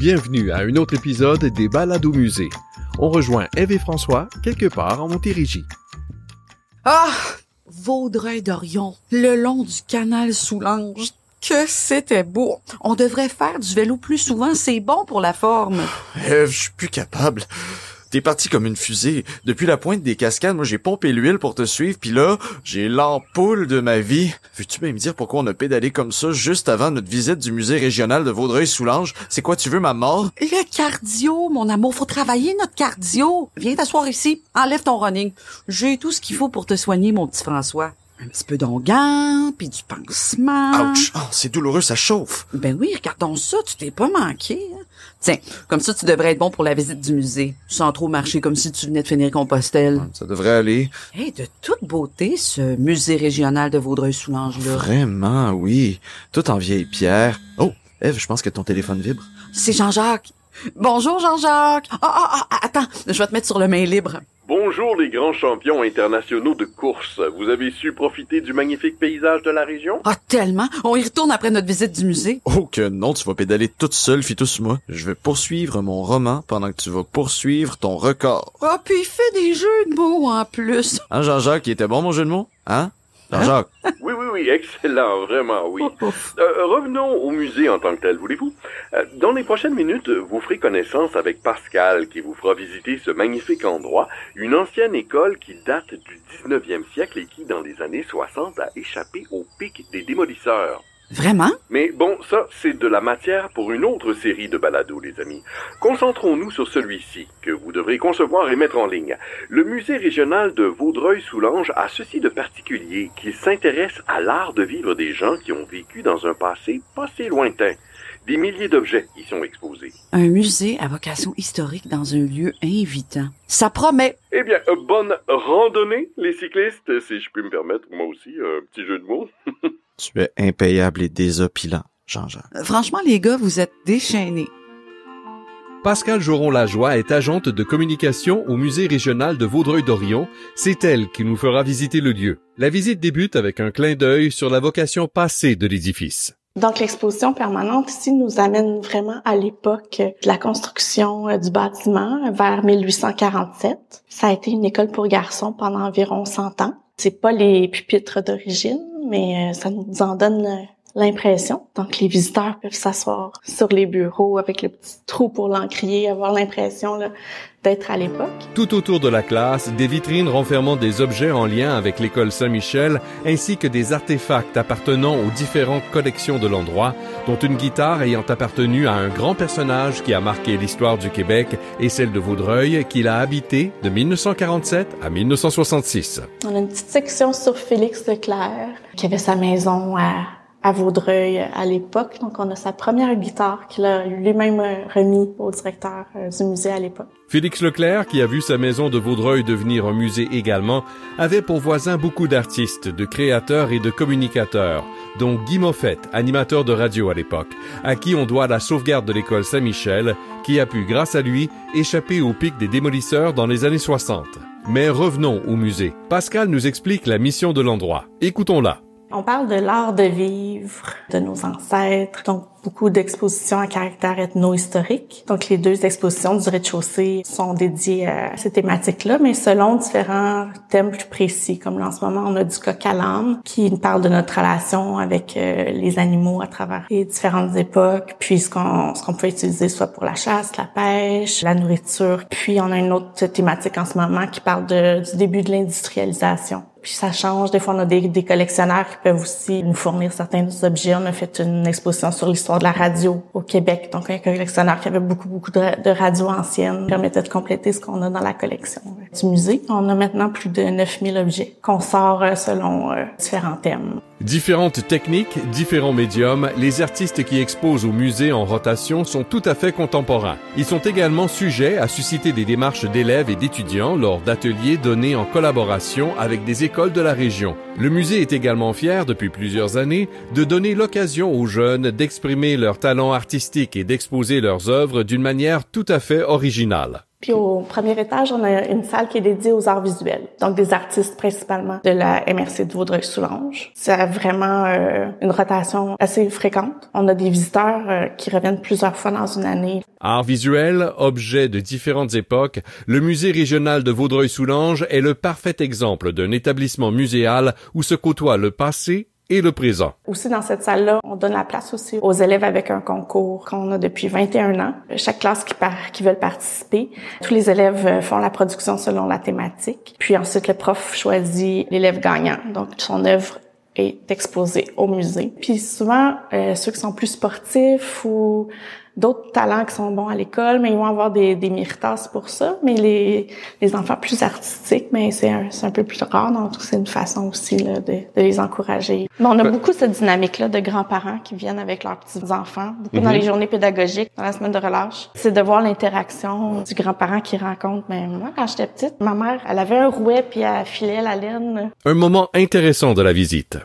Bienvenue à un autre épisode des Balades au musée. On rejoint Eve et François quelque part en Montérégie. Ah! Vaudreuil-Dorion, le long du canal Soulanges. Que c'était beau. On devrait faire du vélo plus souvent, c'est bon pour la forme. Eve, je suis plus capable. T'es parti comme une fusée. Depuis la pointe des cascades, moi j'ai pompé l'huile pour te suivre, puis là, j'ai l'ampoule de ma vie. Veux-tu bien me dire pourquoi on a pédalé comme ça juste avant notre visite du musée régional de Vaudreuil-Soulanges? C'est quoi, tu veux ma mort? Le cardio, mon amour, faut travailler notre cardio. Viens t'asseoir ici, enlève ton running. J'ai tout ce qu'il faut pour te soigner, mon petit François. Un petit peu d'onguent, puis du pansement. Ouch! Oh, c'est douloureux, ça chauffe. Ben oui, regardons ça, tu t'es pas manqué. hein? Tiens, comme ça, tu devrais être bon pour la visite du musée, sans trop marcher comme si tu venais de finir Compostelle. Ça devrait aller. Hey, de toute beauté, ce musée régional de Vaudreuil-Soulanges-là. Vraiment, oui. Tout en vieille pierre. Oh, Eve, je pense que ton téléphone vibre. C'est Jean-Jacques. Bonjour, Jean-Jacques. Ah, ah, ah, attends, je vais te mettre sur le main libre. Bonjour les grands champions internationaux de course. Vous avez su profiter du magnifique paysage de la région? Ah, tellement. On y retourne après notre visite du musée. Oh que non, tu vas pédaler toute seule, Fitus moi. Je vais poursuivre mon roman pendant que tu vas poursuivre ton record. Ah, puis il fait des jeux de mots en plus. Hein, Jean-Jacques, il était bon mon jeu de mots? Hein? Jean-Jacques. Oui, oui, oui, excellent, vraiment, oui. Euh, revenons au musée en tant que tel, voulez-vous? Euh, dans les prochaines minutes, vous ferez connaissance avec Pascal qui vous fera visiter ce magnifique endroit, une ancienne école qui date du 19e siècle et qui, dans les années 60, a échappé au pic des démolisseurs. Vraiment? Mais bon, ça, c'est de la matière pour une autre série de balados, les amis. Concentrons-nous sur celui-ci, que vous devrez concevoir et mettre en ligne. Le musée régional de Vaudreuil-Soulanges a ceci de particulier qu'il s'intéresse à l'art de vivre des gens qui ont vécu dans un passé pas si lointain. Des milliers d'objets y sont exposés. Un musée à vocation historique dans un lieu invitant. Ça promet. Eh bien, euh, bonne randonnée, les cyclistes, si je puis me permettre, moi aussi, un petit jeu de mots. Tu es impayable et désopilant, Jean-Jacques. Euh, Franchement, les gars, vous êtes déchaînés. Pascal Joron-Lajoie est agente de communication au musée régional de Vaudreuil-Dorion. C'est elle qui nous fera visiter le lieu. La visite débute avec un clin d'œil sur la vocation passée de l'édifice. Donc, l'exposition permanente ici nous amène vraiment à l'époque de la construction euh, du bâtiment, vers 1847. Ça a été une école pour garçons pendant environ 100 ans. C'est pas les pupitres d'origine, mais euh, ça nous en donne l'impression. Donc, les visiteurs peuvent s'asseoir sur les bureaux avec le petit trou pour l'encrier, avoir l'impression d'être à l'époque. Tout autour de la classe, des vitrines renfermant des objets en lien avec l'école Saint-Michel, ainsi que des artefacts appartenant aux différentes collections de l'endroit, dont une guitare ayant appartenu à un grand personnage qui a marqué l'histoire du Québec et celle de Vaudreuil, qu'il a habité de 1947 à 1966. On a une petite section sur Félix Leclerc, qui avait sa maison à, à Vaudreuil à l'époque. Donc, on a sa première guitare qu'il a lui-même remis au directeur euh, du musée à l'époque. Félix Leclerc, qui a vu sa maison de Vaudreuil devenir un musée également, avait pour voisin beaucoup d'artistes, de créateurs et de communicateurs, dont Guy Moffett, animateur de radio à l'époque, à qui on doit la sauvegarde de l'école Saint-Michel, qui a pu, grâce à lui, échapper au pic des démolisseurs dans les années 60. Mais revenons au musée. Pascal nous explique la mission de l'endroit. Écoutons-la. On parle de l'art de vivre de nos ancêtres, donc beaucoup d'expositions à caractère ethno-historique. Donc les deux expositions du rez-de-chaussée sont dédiées à ces thématiques-là, mais selon différents thèmes plus précis. Comme là, en ce moment, on a du coq à l'âne qui parle de notre relation avec euh, les animaux à travers les différentes époques, puis ce qu'on ce peut utiliser soit pour la chasse, la pêche, la nourriture. Puis on a une autre thématique en ce moment qui parle du début de l'industrialisation. Puis ça change. Des fois, on a des, des collectionneurs qui peuvent aussi nous fournir certains objets. On a fait une exposition sur l'histoire de la radio au Québec. Donc, un collectionneur qui avait beaucoup, beaucoup de, radios anciennes permettait de compléter ce qu'on a dans la collection du musée. On a maintenant plus de 9000 objets qu'on sort euh, selon euh, différents thèmes. Différentes techniques, différents médiums, les artistes qui exposent au musée en rotation sont tout à fait contemporains. Ils sont également sujets à susciter des démarches d'élèves et d'étudiants lors d'ateliers donnés en collaboration avec des écoles de la région. Le musée est également fier, depuis plusieurs années, de donner l'occasion aux jeunes d'exprimer leurs talents artistiques et d'exposer leurs œuvres d'une manière tout à fait originale. Puis au premier étage, on a une salle qui est dédiée aux arts visuels, donc des artistes principalement de la MRC de Vaudreuil-Soulanges. C'est vraiment euh, une rotation assez fréquente. On a des visiteurs euh, qui reviennent plusieurs fois dans une année. Art visuel, objet de différentes époques, le musée régional de Vaudreuil-Soulanges est le parfait exemple d'un établissement muséal où se côtoient le passé et le présent. Aussi, dans cette salle-là, on donne la place aussi aux élèves avec un concours qu'on a depuis 21 ans. Chaque classe qui, part, qui veulent participer, tous les élèves euh, font la production selon la thématique. Puis ensuite, le prof choisit l'élève gagnant. Donc, son œuvre est exposée au musée. Puis souvent, euh, ceux qui sont plus sportifs ou d'autres talents qui sont bons à l'école, mais ils vont avoir des, des méritas pour ça. Mais les, les enfants plus artistiques, mais c'est un, un peu plus rare, donc c'est une façon aussi là, de, de les encourager. Mais on a beaucoup cette dynamique-là de grands-parents qui viennent avec leurs petits-enfants, beaucoup dans les journées pédagogiques, dans la semaine de relâche. C'est de voir l'interaction du grand-parent qui rencontre. Mais moi, quand j'étais petite, ma mère, elle avait un rouet puis elle filait la laine. Un moment intéressant de la visite.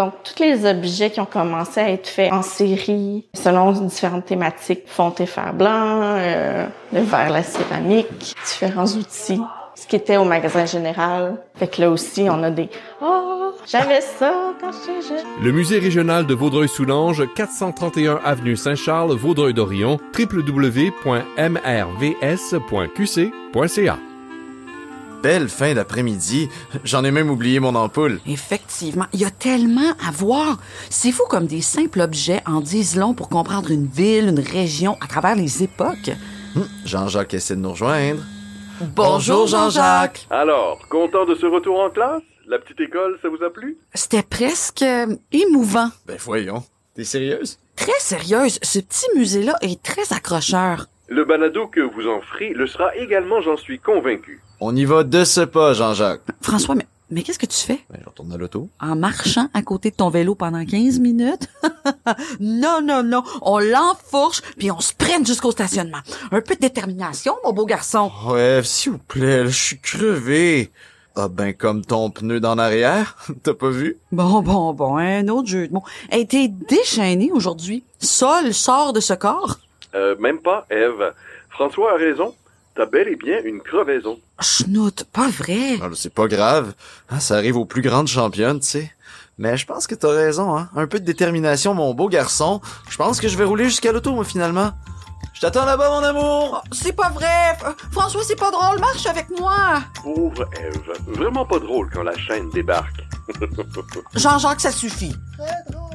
Donc, tous les objets qui ont commencé à être faits en série, selon différentes thématiques, fond et fer blanc, euh, le verre, la céramique, différents outils, ce qui était au magasin général. Fait que là aussi, on a des « Oh, j'avais ça quand j'étais jeune! » Le musée régional de Vaudreuil-Soulanges, 431 avenue Saint-Charles, Vaudreuil-Dorion, www.mrvs.qc.ca. Belle fin d'après-midi. J'en ai même oublié mon ampoule. Effectivement, il y a tellement à voir. C'est fou comme des simples objets en disent long pour comprendre une ville, une région à travers les époques. Hum, Jean-Jacques essaie de nous rejoindre. Bonjour, Jean-Jacques. Alors, content de ce retour en classe? La petite école, ça vous a plu? C'était presque euh, émouvant. Ben voyons. T'es sérieuse? Très sérieuse, ce petit musée-là est très accrocheur. Le balado que vous en ferez le sera également, j'en suis convaincu. On y va de ce pas, Jean-Jacques. François, mais, mais qu'est-ce que tu fais? Ben, je retourne à l'auto. En marchant à côté de ton vélo pendant 15 minutes? non, non, non. On l'enfourche, puis on se prenne jusqu'au stationnement. Un peu de détermination, mon beau garçon. Ouais, s'il vous plaît, je suis crevé. Ah ben comme ton pneu d'en arrière, t'as pas vu? Bon, bon, bon, un autre jeu de mots. Hey, t'es déchaîné aujourd'hui. Sol sort de ce corps? Euh, même pas, Eve. François a raison. T'as bel et bien une crevaison. Schnout, pas vrai. Ah, là, c'est pas grave. Hein, ça arrive aux plus grandes championnes, tu sais. Mais je pense que t'as raison, hein. Un peu de détermination, mon beau garçon. Je pense que je vais rouler jusqu'à l'auto, moi, finalement. Je t'attends là-bas, mon amour! C'est pas vrai. F- François, c'est pas drôle. Marche avec moi. Pauvre Eve. Vraiment pas drôle quand la chaîne débarque. Jean-Jacques, ça suffit. Très drôle.